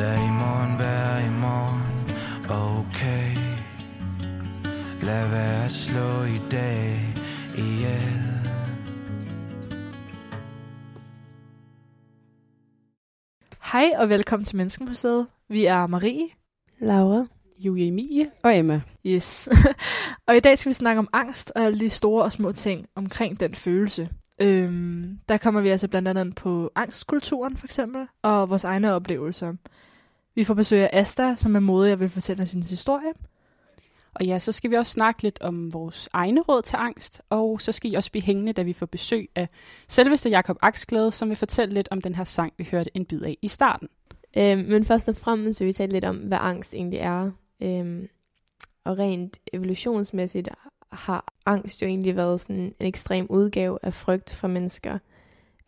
Lad i morgen være i morgen, okay Lad være at slå i dag ihjel Hej og velkommen til Menneskemuseet. Vi er Marie. Laura. Julie Emilie og Emma. Yes. og i dag skal vi snakke om angst og alle de store og små ting omkring den følelse. Øhm, der kommer vi altså blandt andet på angstkulturen for eksempel, og vores egne oplevelser. Vi får besøg af Asta, som er modig og vil fortælle sin historie. Og ja, så skal vi også snakke lidt om vores egne råd til angst, og så skal I også blive hængende, da vi får besøg af selveste Jakob Aksglæde, som vil fortælle lidt om den her sang, vi hørte en bid af i starten. Øhm, men først og fremmest vil vi tale lidt om, hvad angst egentlig er. Øhm, og rent evolutionsmæssigt har angst jo egentlig været sådan en ekstrem udgave af frygt fra mennesker.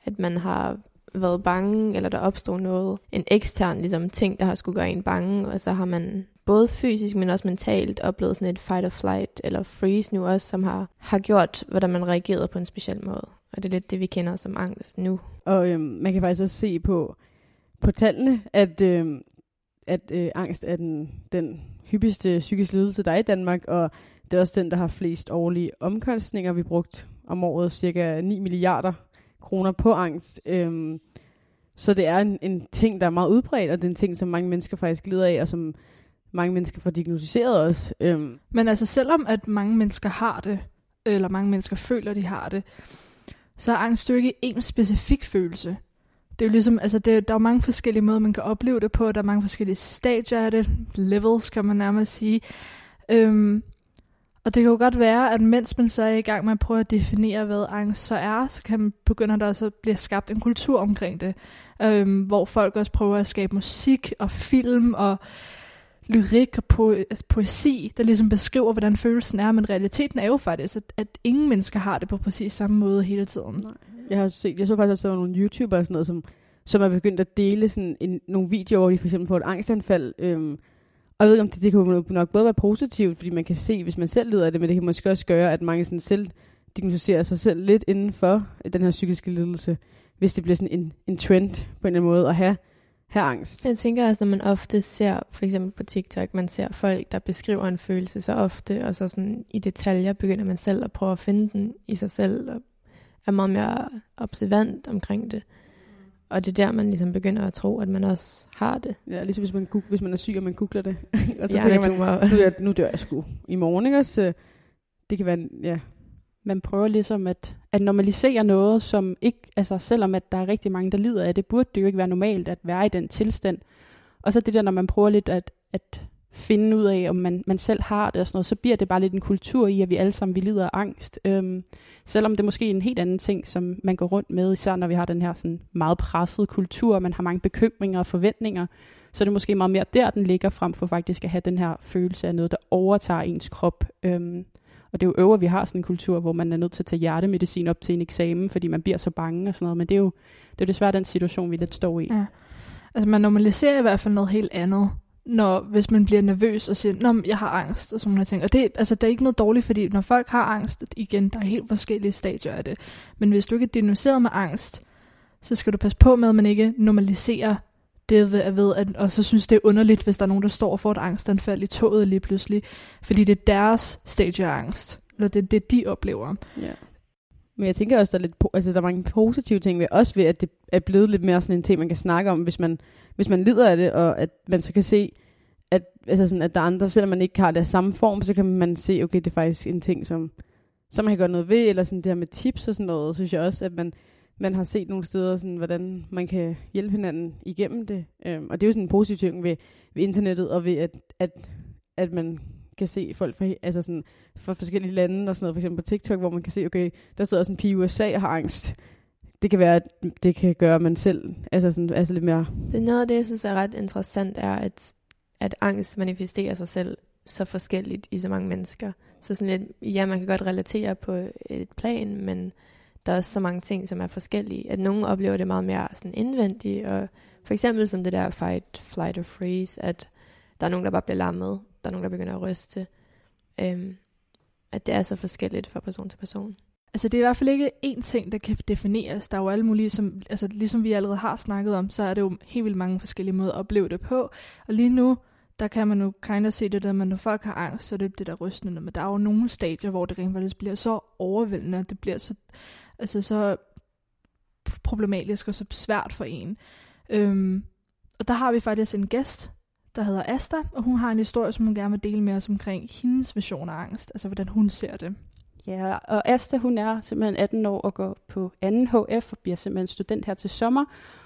At man har været bange, eller der opstod noget, en ekstern ligesom, ting, der har skulle gøre en bange, og så har man både fysisk, men også mentalt oplevet sådan et fight or flight, eller freeze nu også, som har, har gjort, hvordan man reagerede på en speciel måde. Og det er lidt det, vi kender som angst nu. Og øhm, man kan faktisk også se på, på tallene, at, øhm, at øh, angst er den, den hyppigste psykiske lidelse, der er i Danmark, og det er også den, der har flest årlige omkostninger. Vi brugt om året cirka 9 milliarder kroner på angst. Øhm, så det er en, en ting, der er meget udbredt, og det er en ting, som mange mennesker faktisk lider af, og som mange mennesker får diagnostiseret også. Øhm. Men altså selvom at mange mennesker har det, eller mange mennesker føler, de har det, så er angst jo ikke en specifik følelse. Det er jo ligesom, altså det, der er mange forskellige måder, man kan opleve det på. Der er mange forskellige stadier af det. Levels, kan man nærmest sige. Øhm, og det kan jo godt være, at mens man så er i gang med at prøve at definere, hvad angst så er, så kan man begynde der også at blive skabt en kultur omkring det. Øhm, hvor folk også prøver at skabe musik og film og lyrik og po- altså poesi, der ligesom beskriver, hvordan følelsen er, men realiteten er jo faktisk, at, at ingen mennesker har det på præcis samme måde hele tiden. Nej. Jeg har set, jeg så faktisk også, at der var nogle YouTubere og sådan noget, som, som er begyndt at dele sådan en, nogle videoer, hvor de for eksempel får et angstanfald, øhm, og jeg ved ikke, om det, det kan nok både være positivt, fordi man kan se, hvis man selv lider af det, men det kan måske også gøre, at mange sådan selv diagnostiserer sig selv lidt inden for øh, den her psykiske lidelse, hvis det bliver sådan en, en trend på en eller anden måde at have have angst. Jeg tænker også, når man ofte ser, for eksempel på TikTok, man ser folk, der beskriver en følelse så ofte, og så sådan i detaljer begynder man selv at prøve at finde den i sig selv, og er meget mere observant omkring det. Og det er der, man ligesom begynder at tro, at man også har det. Ja, ligesom hvis man, goog- hvis man er syg, og man googler det. og så ja, tænker man, nu, er, nu dør jeg sgu i morgen, ikke også? Det kan være, ja, man prøver ligesom at, at normalisere noget, som ikke, altså selvom at der er rigtig mange, der lider af det, burde det jo ikke være normalt at være i den tilstand. Og så det der, når man prøver lidt at, at finde ud af, om man, man selv har det og sådan noget, så bliver det bare lidt en kultur i, at vi alle sammen vi lider af angst. Øhm, selvom det måske er en helt anden ting, som man går rundt med, især når vi har den her sådan meget pressede kultur, og man har mange bekymringer og forventninger, så er det måske meget mere der, den ligger frem for faktisk at have den her følelse af noget, der overtager ens krop. Øhm, og det er jo øver, vi har sådan en kultur, hvor man er nødt til at tage hjertemedicin op til en eksamen, fordi man bliver så bange og sådan noget. Men det er jo det er desværre den situation, vi lidt står i. Ja. Altså man normaliserer i hvert fald noget helt andet, når, hvis man bliver nervøs og siger, at jeg har angst og sådan noget ting. Og det, altså, det er ikke noget dårligt, fordi når folk har angst, igen, der er helt forskellige stadier af det. Men hvis du ikke er diagnosticeret med angst, så skal du passe på med, at man ikke normaliserer det ved, ved at, og så synes det er underligt, hvis der er nogen, der står og får et angstanfald i toget lige pludselig, fordi det er deres stage af angst, eller det er det, de oplever. Ja. Men jeg tænker også, der er, lidt, altså, der er mange positive ting ved, også ved, at det er blevet lidt mere sådan en ting, man kan snakke om, hvis man, hvis man lider af det, og at man så kan se, at, altså sådan, at der er andre, selvom man ikke har det samme form, så kan man se, okay, det er faktisk en ting, som, som man kan gøre noget ved, eller sådan det her med tips og sådan noget, synes jeg også, at man, man har set nogle steder, sådan, hvordan man kan hjælpe hinanden igennem det. Øhm, og det er jo sådan en positiv ting ved, ved internettet, og ved, at, at, at man kan se folk fra, altså sådan, fra forskellige lande, og sådan noget, for eksempel på TikTok, hvor man kan se, okay, der sidder sådan en pige i USA og har angst. Det kan være, at det kan gøre, at man selv altså sådan, altså lidt mere... Det er noget af det, jeg synes er ret interessant, er, at, at angst manifesterer sig selv så forskelligt i så mange mennesker. Så sådan lidt, ja, man kan godt relatere på et plan, men der er også så mange ting, som er forskellige. At nogen oplever det meget mere sådan indvendigt, og for eksempel som det der fight, flight or freeze, at der er nogen, der bare bliver lammet, der er nogen, der begynder at ryste. Øhm, at det er så forskelligt fra person til person. Altså det er i hvert fald ikke én ting, der kan defineres. Der er jo alle mulige, som, altså ligesom vi allerede har snakket om, så er det jo helt vildt mange forskellige måder at opleve det på. Og lige nu, der kan man jo kind of se det der, men når folk har angst, så er det det der rystende. Men der er jo nogle stadier, hvor det rent faktisk bliver så overvældende, at det bliver så, altså så problematisk og så svært for en. Øhm, og der har vi faktisk en gæst, der hedder Asta, og hun har en historie, som hun gerne vil dele med os omkring hendes version af angst, altså hvordan hun ser det. Ja, og Asta, hun er simpelthen 18 år og går på 2. HF og bliver simpelthen student her til sommer,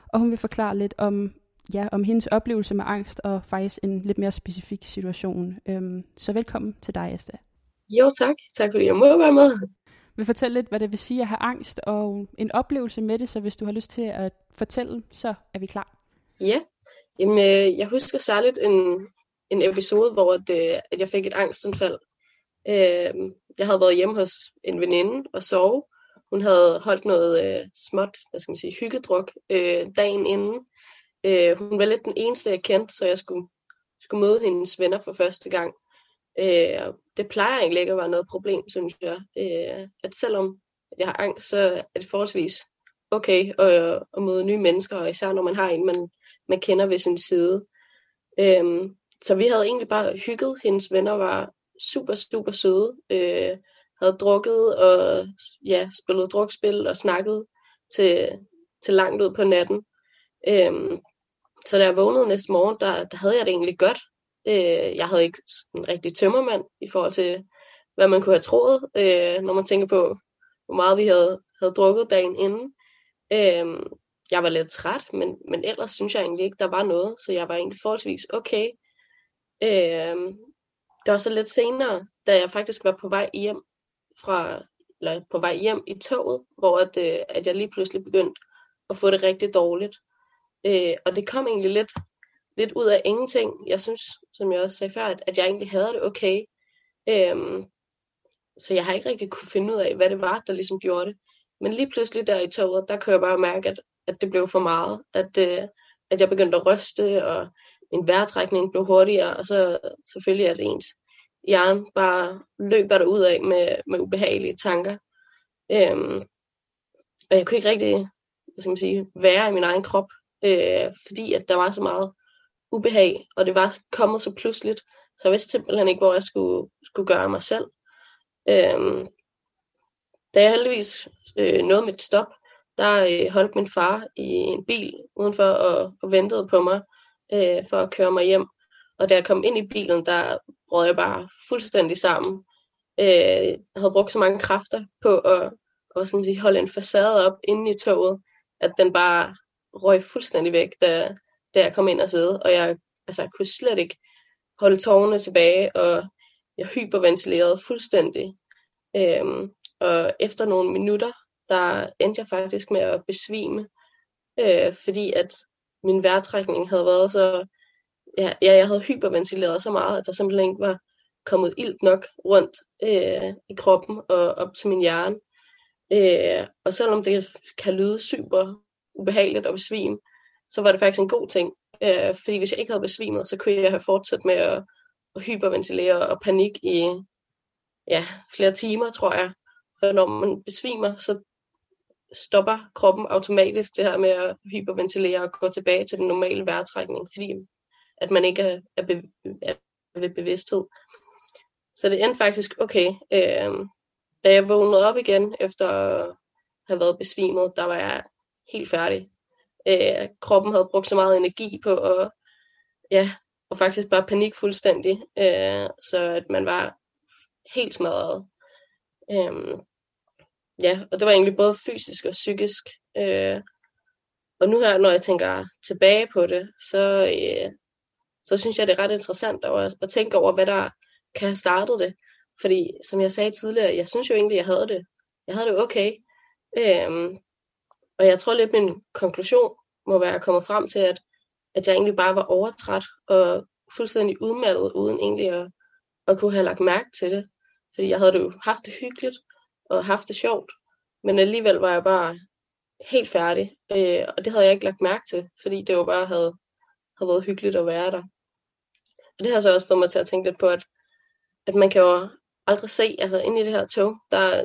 og hun vil forklare lidt om, ja, om hendes oplevelse med angst og faktisk en lidt mere specifik situation. Øhm, så velkommen til dig, Asta. Jo, tak. Tak fordi jeg må være med. vil fortælle lidt, hvad det vil sige at have angst og en oplevelse med det, så hvis du har lyst til at fortælle, så er vi klar. Ja, Jamen, øh, jeg husker særligt en, en episode, hvor at, øh, at jeg fik et angstanfald. Øh, jeg havde været hjemme hos en veninde og sove. Hun havde holdt noget øh, småt, hvad skal man sige, hyggedruk øh, dagen inden. Øh, hun var lidt den eneste, jeg kendte, så jeg skulle, skulle møde hendes venner for første gang. Øh, det plejer egentlig ikke at være noget problem, synes jeg. Øh, at selvom jeg har angst, så er det forholdsvis okay at, at møde nye mennesker, og især når man har en, man, man kender ved sin side. Øhm, så vi havde egentlig bare hygget. Hendes venner var super, super søde. Øh, havde drukket og ja, spillet drukspil og snakket til, til langt ud på natten. Øhm, så da jeg vågnede næste morgen, der, der havde jeg det egentlig godt. Øh, jeg havde ikke en rigtig tømmermand i forhold til, hvad man kunne have troet, øh, når man tænker på, hvor meget vi havde, havde drukket dagen inden. Øh, jeg var lidt træt, men, men ellers synes jeg egentlig ikke, der var noget, så jeg var egentlig forholdsvis okay. Øh, det var så lidt senere, da jeg faktisk var på vej hjem fra, eller på vej hjem i toget, hvor at, øh, at jeg lige pludselig begyndte at få det rigtig dårligt. Øh, og det kom egentlig lidt, lidt ud af ingenting. Jeg synes, som jeg også sagde før, at, at jeg egentlig havde det okay. Øh, så jeg har ikke rigtig kunne finde ud af, hvad det var, der ligesom gjorde det. Men lige pludselig der i toget, der kunne jeg bare mærke, at, at det blev for meget. At, øh, at jeg begyndte at ryste, og min vejrtrækning blev hurtigere, og så selvfølgelig at ens hjerne bare løber ud af med, med ubehagelige tanker. Øhm, og jeg kunne ikke rigtig hvad skal man sige, være i min egen krop, øh, fordi at der var så meget ubehag, og det var kommet så pludseligt, så jeg vidste simpelthen ikke, hvor jeg skulle, skulle gøre mig selv. Øhm, da jeg heldigvis øh, nåede mit stop, der øh, holdt min far i en bil udenfor og, og ventede på mig øh, for at køre mig hjem. Og da jeg kom ind i bilen, der brød jeg bare fuldstændig sammen. Øh, jeg havde brugt så mange kræfter på at hvad skal man sige, holde en facade op inde i toget, at den bare røg fuldstændig væk, da, da jeg kom ind og sidde. Og jeg, altså, jeg kunne slet ikke holde tårerne tilbage, og jeg hyperventilerede fuldstændig. Øhm, og efter nogle minutter, der endte jeg faktisk med at besvime, øh, fordi at min vejrtrækning havde været så, ja, jeg havde hyperventileret så meget, at der simpelthen ikke var kommet ilt nok rundt øh, i kroppen og op til min hjerne. Øh, og selvom det kan lyde super ubehageligt at besvime, så var det faktisk en god ting. Øh, fordi hvis jeg ikke havde besvimet, så kunne jeg have fortsat med at, at hyperventilere og panik i ja, flere timer, tror jeg. For når man besvimer, så stopper kroppen automatisk det her med at hyperventilere og gå tilbage til den normale vejrtrækning, fordi at man ikke er, er, be, er ved bevidsthed. Så det endte faktisk okay. Øh, da jeg vågnede op igen efter at have været besvimet, der var jeg helt færdig. Øh, kroppen havde brugt så meget energi på at, ja, og faktisk bare panik fuldstændig, øh, så at man var helt smadret. Øhm, ja, og det var egentlig både fysisk og psykisk. Øh, og nu her, når jeg tænker tilbage på det, så, øh, så synes jeg, det er ret interessant at, at tænke over, hvad der kan have startet det. Fordi, som jeg sagde tidligere, jeg synes jo egentlig, jeg havde det. Jeg havde det okay. Øhm, og jeg tror lidt, min konklusion må være kommet frem til, at, at jeg egentlig bare var overtræt og fuldstændig udmattet, uden egentlig at, at kunne have lagt mærke til det. Fordi jeg havde det jo haft det hyggeligt, og haft det sjovt. Men alligevel var jeg bare helt færdig. Øh, og det havde jeg ikke lagt mærke til, fordi det jo bare havde, havde været hyggeligt at være der. Og det har så også fået mig til at tænke lidt på, at, at man kan jo aldrig se, altså inde i det her tog, der,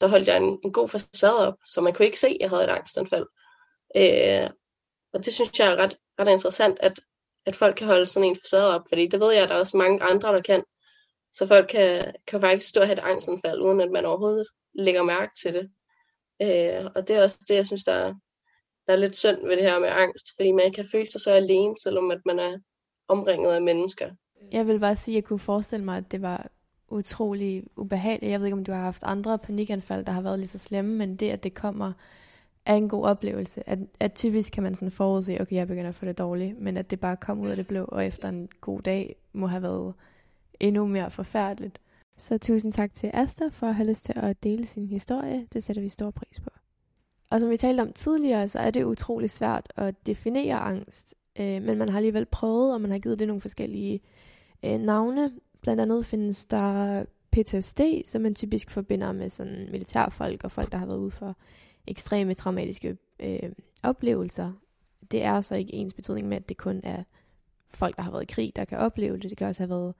der holdt jeg en, en god facade op, så man kunne ikke se, at jeg havde et angstanfald. Øh, og det synes jeg er ret, ret interessant, at, at folk kan holde sådan en facade op, fordi det ved jeg, at der er også mange andre, der kan. Så folk kan, kan faktisk stå og have et angstanfald, uden at man overhovedet lægger mærke til det. Øh, og det er også det, jeg synes, der er, der er lidt synd ved det her med angst, fordi man kan føle sig så alene, selvom at man er omringet af mennesker. Jeg vil bare sige, at jeg kunne forestille mig, at det var utrolig ubehageligt. Jeg ved ikke, om du har haft andre panikanfald, der har været lige så slemme, men det, at det kommer, er en god oplevelse. At, at typisk kan man sådan forudse, okay, jeg begynder at få det dårligt, men at det bare kom ud af det blå, og efter en god dag må have været endnu mere forfærdeligt. Så tusind tak til Asta for at have lyst til at dele sin historie. Det sætter vi stor pris på. Og som vi talte om tidligere, så er det utrolig svært at definere angst. Øh, men man har alligevel prøvet, og man har givet det nogle forskellige øh, navne. Blandt andet findes der PTSD, som man typisk forbinder med sådan militærfolk og folk, der har været ude for ekstreme traumatiske øh, oplevelser. Det er så ikke ens betydning med, at det kun er folk, der har været i krig, der kan opleve det. Det kan også have været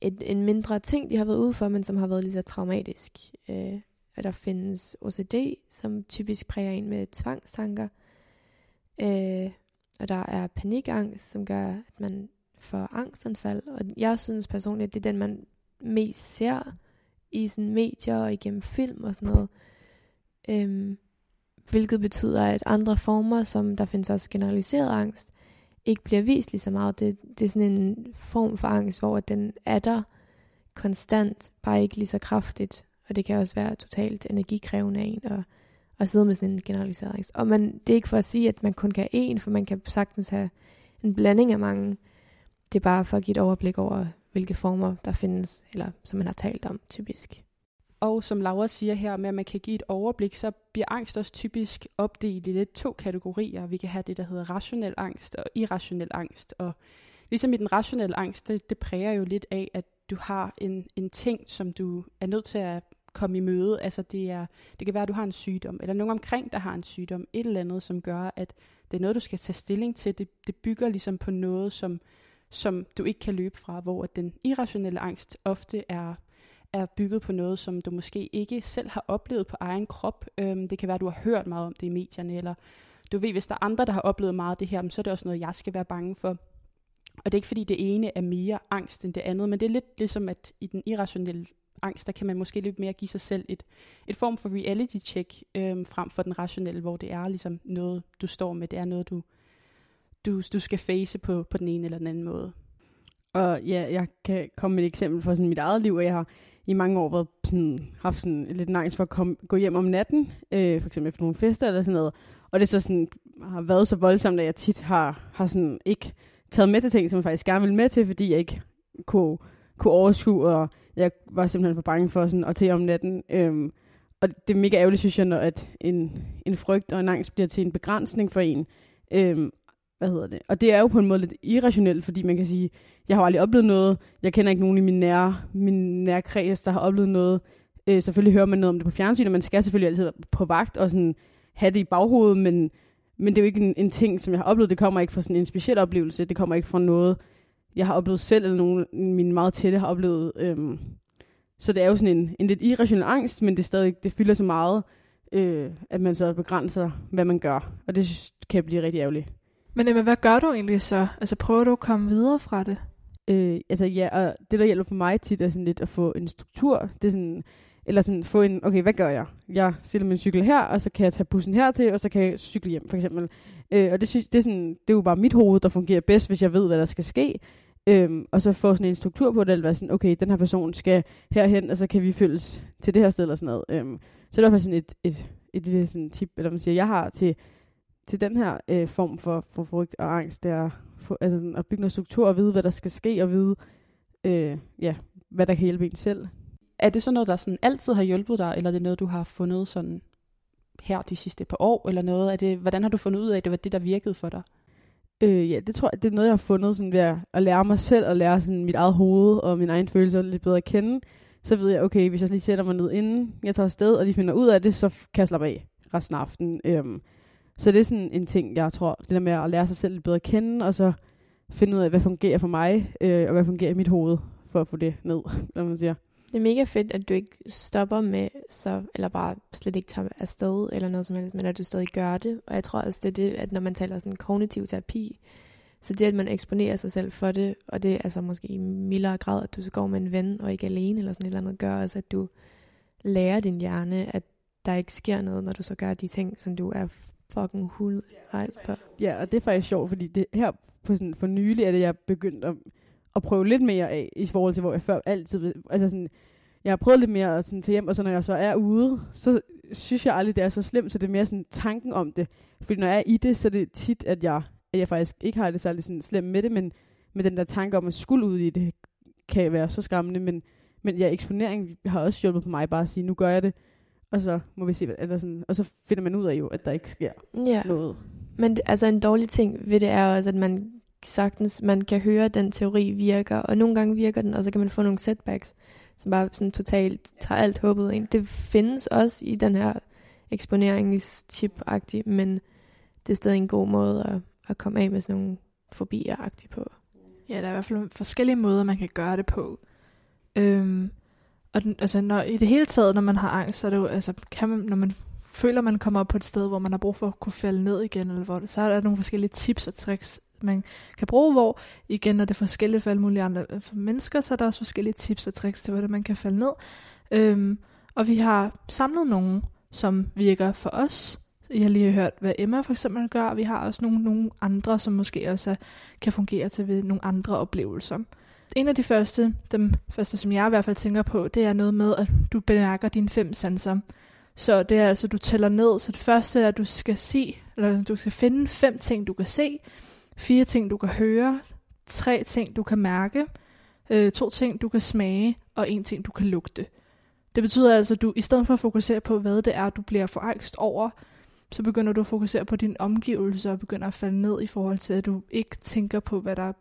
et, en mindre ting, de har været ude for, men som har været lige så traumatisk. Øh, at der findes OCD, som typisk præger en med tvangstanker. Øh, og der er panikangst, som gør, at man får angstanfald. Og jeg synes personligt, at det er den, man mest ser i sådan medier og igennem film og sådan noget. Øhm, hvilket betyder, at andre former, som der findes også generaliseret angst, ikke bliver vist lige så meget. Det, det er sådan en form for angst, hvor den er der konstant, bare ikke lige så kraftigt. Og det kan også være totalt energikrævende af en at, at sidde med sådan en generaliseret angst. Og man, det er ikke for at sige, at man kun kan have én, for man kan sagtens have en blanding af mange. Det er bare for at give et overblik over, hvilke former der findes, eller som man har talt om typisk. Og som Laura siger her med, at man kan give et overblik, så bliver angst også typisk opdelt i lidt to kategorier. Vi kan have det, der hedder rationel angst og irrationel angst. Og ligesom i den rationelle angst, det, det præger jo lidt af, at du har en, en ting, som du er nødt til at komme i møde. Altså det, er, det kan være, at du har en sygdom, eller nogen omkring, der har en sygdom. Et eller andet, som gør, at det er noget, du skal tage stilling til. Det, det bygger ligesom på noget, som, som du ikke kan løbe fra, hvor den irrationelle angst ofte er er bygget på noget, som du måske ikke selv har oplevet på egen krop. Øhm, det kan være, at du har hørt meget om det i medierne, eller du ved, hvis der er andre, der har oplevet meget af det her, så er det også noget, jeg skal være bange for. Og det er ikke fordi, det ene er mere angst end det andet, men det er lidt ligesom, at i den irrationelle angst, der kan man måske lidt mere give sig selv et, et form for reality check, øhm, frem for den rationelle, hvor det er ligesom noget, du står med, det er noget, du, du, du skal face på, på den ene eller den anden måde. Og ja, jeg kan komme med et eksempel fra sådan mit eget liv, og jeg har i mange år været sådan, haft sådan lidt angst for at komme, gå hjem om natten, øh, for eksempel efter nogle fester eller sådan noget. Og det så sådan, har været så voldsomt, at jeg tit har, har sådan ikke taget med til ting, som jeg faktisk gerne ville med til, fordi jeg ikke kunne, kunne overskue, og jeg var simpelthen for bange for sådan, at tage om natten. Øhm, og det er mega ærgerligt, synes jeg, når at en, en frygt og en angst bliver til en begrænsning for en. Øhm, hvad hedder det? Og det er jo på en måde lidt irrationelt, fordi man kan sige, jeg har aldrig oplevet noget, jeg kender ikke nogen i min nære, min nære kreds, der har oplevet noget. Øh, selvfølgelig hører man noget om det på fjernsyn, og man skal selvfølgelig altid være på vagt og sådan have det i baghovedet, men, men det er jo ikke en, en ting, som jeg har oplevet. Det kommer ikke fra sådan en speciel oplevelse. Det kommer ikke fra noget, jeg har oplevet selv, eller nogen mine meget tætte har oplevet. Øhm. Så det er jo sådan en, en lidt irrationel angst, men det, stadig, det fylder så meget, øh, at man så begrænser, hvad man gør. Og det kan blive rigtig ærgerligt. Men øh, Emma, hvad gør du egentlig så? Altså prøver du at komme videre fra det? Øh, altså ja, og det der hjælper for mig tit er sådan lidt at få en struktur. Det er sådan, eller sådan få en, okay, hvad gør jeg? Jeg sætter min cykel her, og så kan jeg tage bussen hertil, og så kan jeg cykle hjem, for eksempel. Øh, og det, synes, det, er sådan, det er jo bare mit hoved, der fungerer bedst, hvis jeg ved, hvad der skal ske. Øhm, og så få sådan en struktur på det, eller være sådan, okay, den her person skal herhen, og så kan vi følges til det her sted, eller sådan noget. Øhm, så det er sådan et, et, et, et, et sådan tip, eller man siger, jeg har til til den her øh, form for, for frygt og angst, det er for, altså sådan, at bygge noget struktur og vide, hvad der skal ske, og vide, øh, ja, hvad der kan hjælpe en selv. Er det så noget, der sådan altid har hjulpet dig, eller er det noget, du har fundet sådan her de sidste par år, eller noget? Er det, hvordan har du fundet ud af, at det var det, der virkede for dig? Øh, ja, det tror jeg, det er noget, jeg har fundet sådan ved at, at lære mig selv, og lære sådan mit eget hoved og min egen følelser lidt bedre at kende. Så ved jeg, okay, hvis jeg lige sætter mig ned inden jeg tager afsted, og de finder ud af det, så kan jeg slappe af resten af aftenen. Øhm, så det er sådan en ting, jeg tror, det der med at lære sig selv lidt bedre at kende, og så finde ud af, hvad fungerer for mig, øh, og hvad fungerer i mit hoved, for at få det ned, hvad man siger. Det er mega fedt, at du ikke stopper med, så, eller bare slet ikke tager afsted eller noget som helst, men at du stadig gør det. Og jeg tror også, det er det, at når man taler sådan kognitiv terapi, så det, at man eksponerer sig selv for det, og det er altså måske i mildere grad, at du så går med en ven og ikke alene eller sådan et eller andet, gør også, at du lærer din hjerne, at der ikke sker noget, når du så gør de ting, som du er fucking hul for. Ja, og det er faktisk sjovt, fordi det her på sådan, for nylig er det, jeg begyndt at, at prøve lidt mere af, i forhold til, hvor jeg før altid, altså sådan, jeg har prøvet lidt mere at sådan, til hjem, og så når jeg så er ude, så synes jeg aldrig, det er så slemt, så det er mere sådan tanken om det. Fordi når jeg er i det, så er det tit, at jeg, at jeg faktisk ikke har det særlig sådan slemt med det, men med den der tanke om at skulle ud i det, kan være så skræmmende, men, men ja, eksponering har også hjulpet på mig bare at sige, nu gør jeg det, og så må vi se, hvad, eller sådan, og så finder man ud af jo, at der ikke sker ja. noget. Men altså en dårlig ting ved det er også, at man sagtens, man kan høre, at den teori virker, og nogle gange virker den, og så kan man få nogle setbacks, som bare sådan totalt tager alt håbet ind. Det findes også i den her eksponeringstip-agtig, men det er stadig en god måde at, at komme af med sådan nogle fobier på. Ja, der er i hvert fald forskellige måder, man kan gøre det på. Øhm, og den, altså, når, i det hele taget, når man har angst, så er det jo, altså, kan man, når man føler, man kommer op på et sted, hvor man har brug for at kunne falde ned igen, eller hvor, så er der nogle forskellige tips og tricks, man kan bruge, hvor igen, når det er forskelligt for alle mulige andre øh, for mennesker, så er der også forskellige tips og tricks til, hvordan man kan falde ned. Øhm, og vi har samlet nogle, som virker for os. Jeg har lige hørt, hvad Emma for eksempel gør, og vi har også nogle, nogle andre, som måske også kan fungere til ved nogle andre oplevelser. En af de første, dem første, som jeg i hvert fald tænker på, det er noget med, at du bemærker dine fem sanser. Så det er altså, du tæller ned. Så det første er, at du skal se, eller du skal finde fem ting, du kan se, fire ting, du kan høre, tre ting, du kan mærke, øh, to ting, du kan smage, og en ting, du kan lugte. Det betyder altså, at du i stedet for at fokusere på, hvad det er, du bliver for angst over, så begynder du at fokusere på dine omgivelser og begynder at falde ned i forhold til, at du ikke tænker på, hvad der er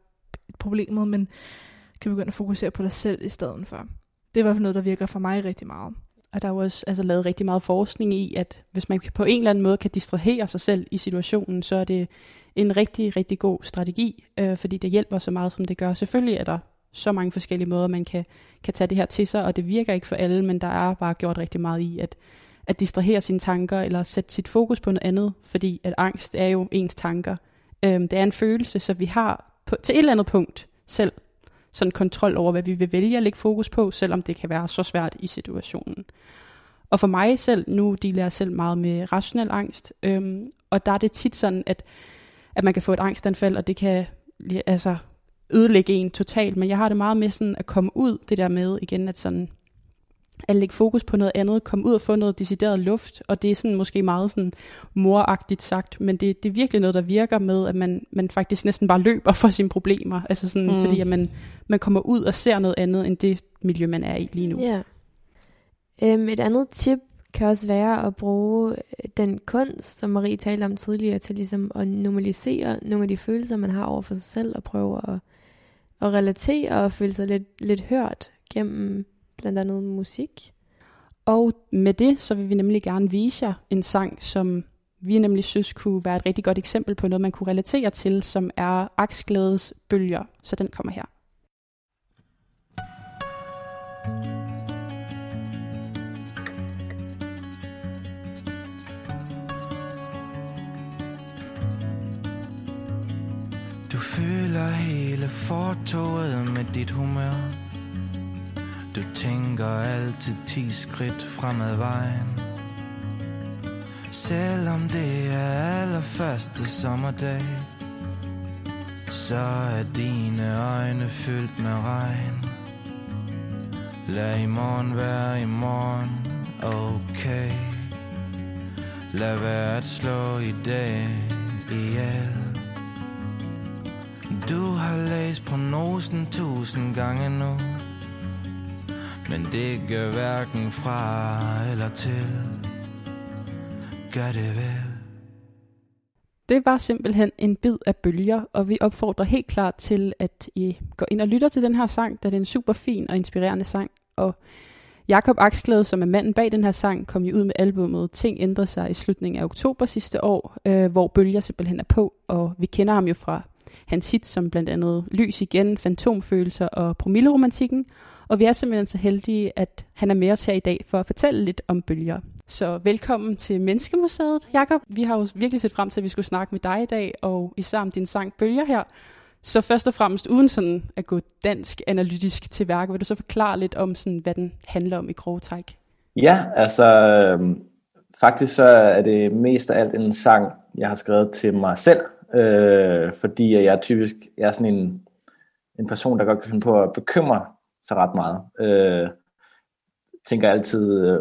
problemet, men kan begynde at fokusere på dig selv i stedet for. Det er i hvert fald noget, der virker for mig rigtig meget. Og der er jo også altså, lavet rigtig meget forskning i, at hvis man på en eller anden måde kan distrahere sig selv i situationen, så er det en rigtig, rigtig god strategi, øh, fordi det hjælper så meget, som det gør. Selvfølgelig er der så mange forskellige måder, man kan, kan tage det her til sig, og det virker ikke for alle, men der er bare gjort rigtig meget i at, at distrahere sine tanker, eller sætte sit fokus på noget andet, fordi at angst er jo ens tanker. Øhm, det er en følelse, så vi har på, til et eller andet punkt selv sådan kontrol over, hvad vi vil vælge at lægge fokus på, selvom det kan være så svært i situationen. Og for mig selv, nu deler jeg selv meget med rationel angst, øhm, og der er det tit sådan, at, at man kan få et angstanfald, og det kan altså ødelægge en totalt, men jeg har det meget med sådan at komme ud, det der med igen, at sådan at lægge fokus på noget andet, komme ud og få noget decideret luft, og det er sådan måske meget sådan moragtigt sagt, men det, det er virkelig noget, der virker med, at man, man faktisk næsten bare løber for sine problemer, altså sådan, mm. fordi at man, man kommer ud og ser noget andet, end det miljø, man er i lige nu. Ja. Um, et andet tip kan også være at bruge den kunst, som Marie talte om tidligere, til ligesom at normalisere nogle af de følelser, man har over for sig selv, og prøve at, at relatere og føle sig lidt, lidt hørt gennem blandt andet musik. Og med det, så vil vi nemlig gerne vise jer en sang, som vi nemlig synes kunne være et rigtig godt eksempel på noget, man kunne relatere til, som er Aksglædes bølger. Så den kommer her. Du føler hele fortoget med dit humør du tænker altid ti skridt fremad vejen. Selvom det er allerførste sommerdag Så er dine øjne fyldt med regn. Lad i morgen være i morgen, okay. Lad være at slå i dag ihjel. Du har læst prognosen tusind gange nu men det gør hverken fra eller til Gør det vel det var simpelthen en bid af bølger, og vi opfordrer helt klart til, at I går ind og lytter til den her sang, da det er en super fin og inspirerende sang. Og Jakob Aksglæde, som er manden bag den her sang, kom jo ud med albumet Ting ændrer sig i slutningen af oktober sidste år, øh, hvor bølger simpelthen er på, og vi kender ham jo fra hans hits som blandt andet Lys igen, Fantomfølelser og Promilleromantikken. Og vi er simpelthen så heldige, at han er med os her i dag for at fortælle lidt om bølger. Så velkommen til Menneskemuseet, Jakob. Vi har jo virkelig set frem til, at vi skulle snakke med dig i dag, og især om din sang Bølger her. Så først og fremmest, uden sådan at gå dansk analytisk til værk, vil du så forklare lidt om, sådan, hvad den handler om i grove træk? Ja, altså øh, faktisk så er det mest af alt en sang, jeg har skrevet til mig selv, øh, fordi jeg er typisk jeg er sådan en, en person, der godt kan finde på at bekymre så ret meget. Øh, tænker altid øh,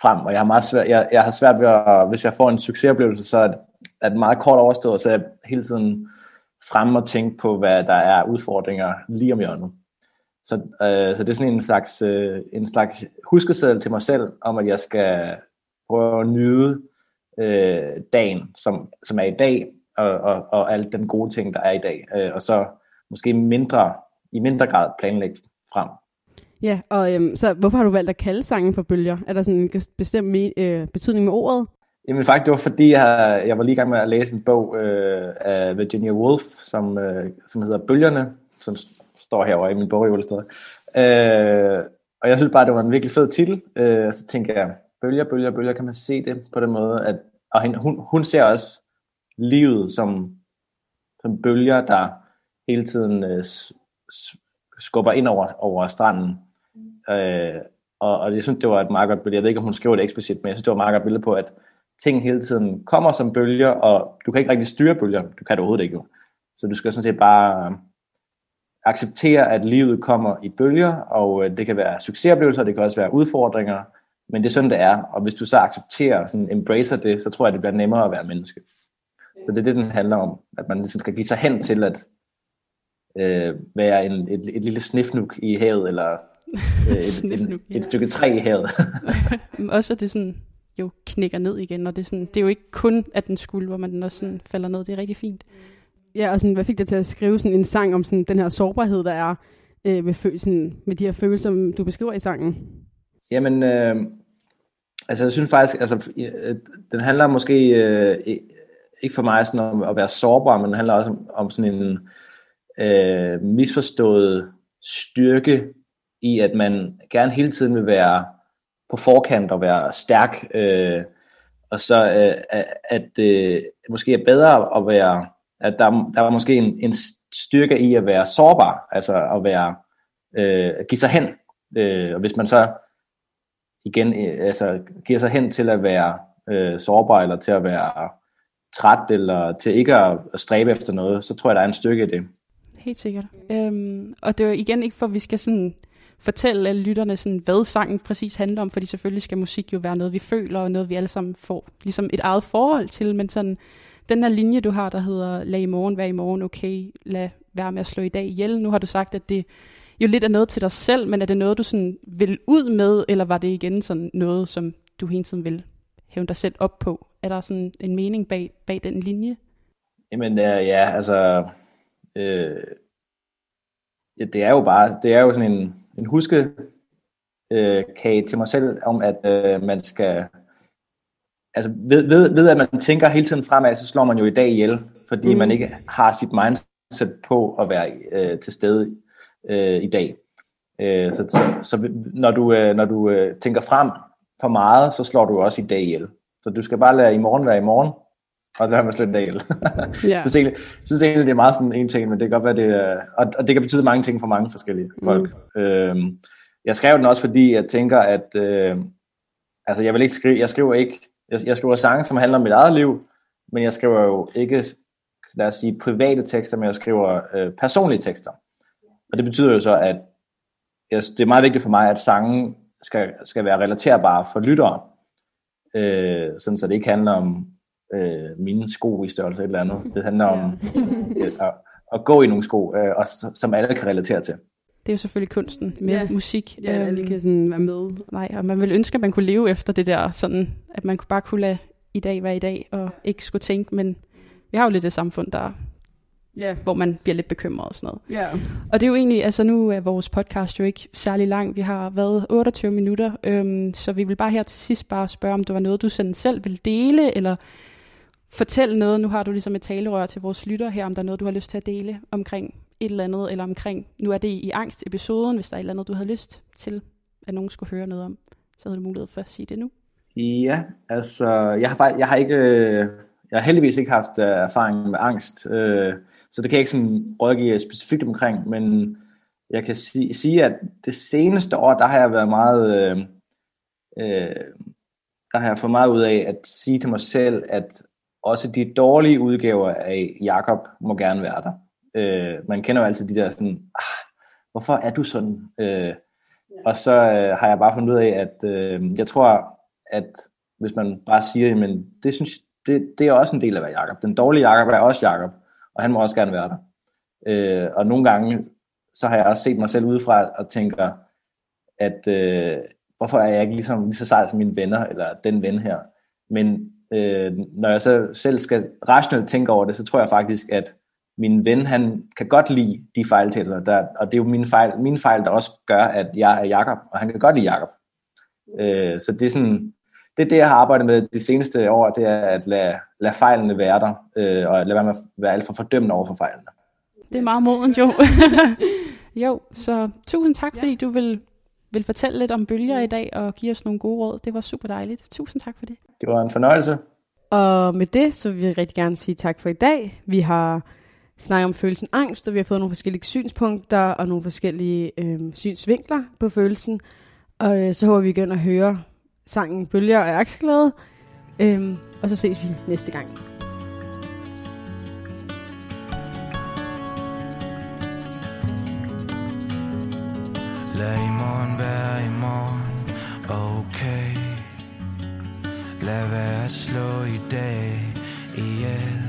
frem, og jeg har, meget svært, jeg, jeg har svært ved at, hvis jeg får en succesoplevelse, så er det, er det meget kort overstået, så er jeg hele tiden frem og tænke på, hvad der er udfordringer lige om hjørnet. Så, øh, så det er sådan en slags, øh, en slags huskeseddel til mig selv, om at jeg skal prøve at nyde øh, dagen, som, som er i dag, og, og, og alle den gode ting, der er i dag. Øh, og så måske mindre, i mindre grad planlægge frem. Ja, og øhm, så hvorfor har du valgt at kalde sangen for bølger? Er der sådan en bestemt me- øh, betydning med ordet? Jamen faktisk, det var fordi, jeg, jeg var lige i gang med at læse en bog øh, af Virginia Woolf, som, øh, som hedder Bølgerne, som står herovre i min bog i Øh, og jeg synes bare, det var en virkelig fed titel. Øh, så tænker jeg, bølger, bølger, bølger, kan man se det på den måde, at og hun, hun ser også livet som, som bølger, der hele tiden øh, skubber ind over, over stranden. Øh, og, og jeg synes, det var et meget godt billede. Jeg ved ikke, om hun skriver det eksplicit, men jeg synes, det var et meget godt billede på, at ting hele tiden kommer som bølger, og du kan ikke rigtig styre bølger. Du kan det overhovedet ikke jo. Så du skal sådan set bare øh, acceptere, at livet kommer i bølger, og øh, det kan være succesoplevelser, det kan også være udfordringer, men det er sådan, det er. Og hvis du så accepterer, sådan embracer det, så tror jeg, det bliver nemmere at være menneske. Så det er det, den handler om. At man ligesom skal give sig hen til at øh, være en, et, et lille snifnuk i havet, eller øh, et, et, et, et stykke træ i havet. også at det sådan jo knækker ned igen, og det er, sådan, det er jo ikke kun, at den skulle, hvor man den også sådan falder ned. Det er rigtig fint. Ja, og sådan, hvad fik dig til at skrive sådan en sang om sådan den her sårbarhed, der er øh, med, sådan, med de her følelser, du beskriver i sangen? Jamen, øh, altså jeg synes faktisk, altså øh, den handler måske øh, ikke for mig sådan om at være sårbar, men den handler også om, om sådan en øh, Øh, misforstået styrke i, at man gerne hele tiden vil være på forkant og være stærk, øh, og så øh, at øh, måske er bedre at være, at der, der er måske en, en styrke i at være sårbar, altså at være, øh, at give sig hen, øh, og hvis man så igen øh, altså, giver sig hen til at være øh, sårbar, eller til at være træt, eller til ikke at, at stræbe efter noget, så tror jeg, der er en styrke i det. Helt sikkert. Øhm, og det er igen ikke for, at vi skal sådan fortælle alle lytterne, sådan, hvad sangen præcis handler om, fordi selvfølgelig skal musik jo være noget, vi føler, og noget, vi alle sammen får ligesom et eget forhold til, men sådan, den her linje, du har, der hedder, lad i morgen være i morgen, okay, lad være med at slå i dag ihjel. Nu har du sagt, at det jo lidt er noget til dig selv, men er det noget, du sådan vil ud med, eller var det igen sådan noget, som du hele tiden vil hæve dig selv op på? Er der sådan en mening bag, bag den linje? Jamen øh, ja, altså, øh, ja, det er jo bare, det er jo sådan en, en huske øh, kage til mig selv, om at øh, man skal, altså ved, ved, ved at man tænker hele tiden fremad, så slår man jo i dag ihjel, fordi mm. man ikke har sit mindset på at være øh, til stede øh, i dag. Øh, så, så, så når du, øh, når du øh, tænker frem for meget, så slår du også i dag ihjel. Så du skal bare lade i morgen være i morgen, og det har man slet ikke ihjel. yeah. så jeg synes egentlig, det er meget sådan en ting, men det kan godt være, det er, og, og det kan betyde mange ting for mange forskellige folk. Mm. Øhm, jeg skrev den også, fordi jeg tænker, at øh, altså jeg vil ikke skrive, jeg skriver ikke, jeg, jeg skriver sange, som handler om mit eget liv, men jeg skriver jo ikke, lad os sige, private tekster, men jeg skriver øh, personlige tekster. Og det betyder jo så, at jeg, det er meget vigtigt for mig, at sangen skal, skal være relaterbare for lyttere, øh, sådan så det ikke handler om øh, mine sko i størrelse eller andet. Det handler om ja. at, at gå i nogle sko, øh, og, som alle kan relatere til. Det er jo selvfølgelig kunsten med ja. musik. Ja, alle øhm, kan sådan være med. Nej, og man vil ønske, at man kunne leve efter det der, sådan, at man bare kunne lade i dag være i dag, og ikke skulle tænke, men vi har jo lidt et samfund, der yeah. hvor man bliver lidt bekymret og sådan noget. Yeah. Og det er jo egentlig, altså nu er vores podcast jo ikke særlig lang. Vi har været 28 minutter, øhm, så vi vil bare her til sidst bare spørge, om det var noget, du sådan selv vil dele, eller fortælle noget. Nu har du ligesom et talerør til vores lytter her, om der er noget, du har lyst til at dele omkring et eller andet, eller omkring, nu er det i angst-episoden, hvis der er et eller andet, du har lyst til, at nogen skulle høre noget om, så har du mulighed for at sige det nu. Ja, altså, jeg har, faktisk, jeg har ikke, øh, jeg har heldigvis ikke haft øh, erfaring med angst, øh, så det kan jeg ikke sådan rådgive specifikt omkring, men jeg kan sige, sige, at det seneste år, der har jeg været meget, øh, øh, der har jeg fået meget ud af at sige til mig selv, at også de dårlige udgaver af Jakob må gerne være der. Øh, man kender jo altid de der sådan, ah, hvorfor er du sådan? Øh, og så øh, har jeg bare fundet ud af, at øh, jeg tror, at hvis man bare siger, men det synes det, det er også en del af at være Jakob. Den dårlige Jakob er også Jakob, og han må også gerne være der. Øh, og nogle gange, så har jeg også set mig selv udefra og tænker, at øh, hvorfor er jeg ikke ligesom lige så sej som mine venner, eller den ven her. Men øh, når jeg så selv skal rationelt tænke over det, så tror jeg faktisk, at min ven, han kan godt lide de fejltagelser, der, og det er jo mine fejl, mine fejl, der også gør, at jeg er Jakob, og han kan godt lide Jakob. Øh, så det er sådan, det er det, jeg har arbejdet med de seneste år, det er at lade, lade fejlene være der, øh, og lade være med at være alt for fordømmende over for fejlene. Det er meget moden, jo. jo, så tusind tak, fordi du vil, vil fortælle lidt om bølger i dag, og give os nogle gode råd. Det var super dejligt. Tusind tak for det. Det var en fornøjelse. Og med det, så vil jeg rigtig gerne sige tak for i dag. Vi har snakket om følelsen angst, og vi har fået nogle forskellige synspunkter og nogle forskellige øh, synsvinkler på følelsen. Og øh, så håber vi igen at høre sangen Bølger og Akseglæde. Øhm, og så ses vi næste gang. Lad i morgen. Okay. Lad være at slå i dag ihjel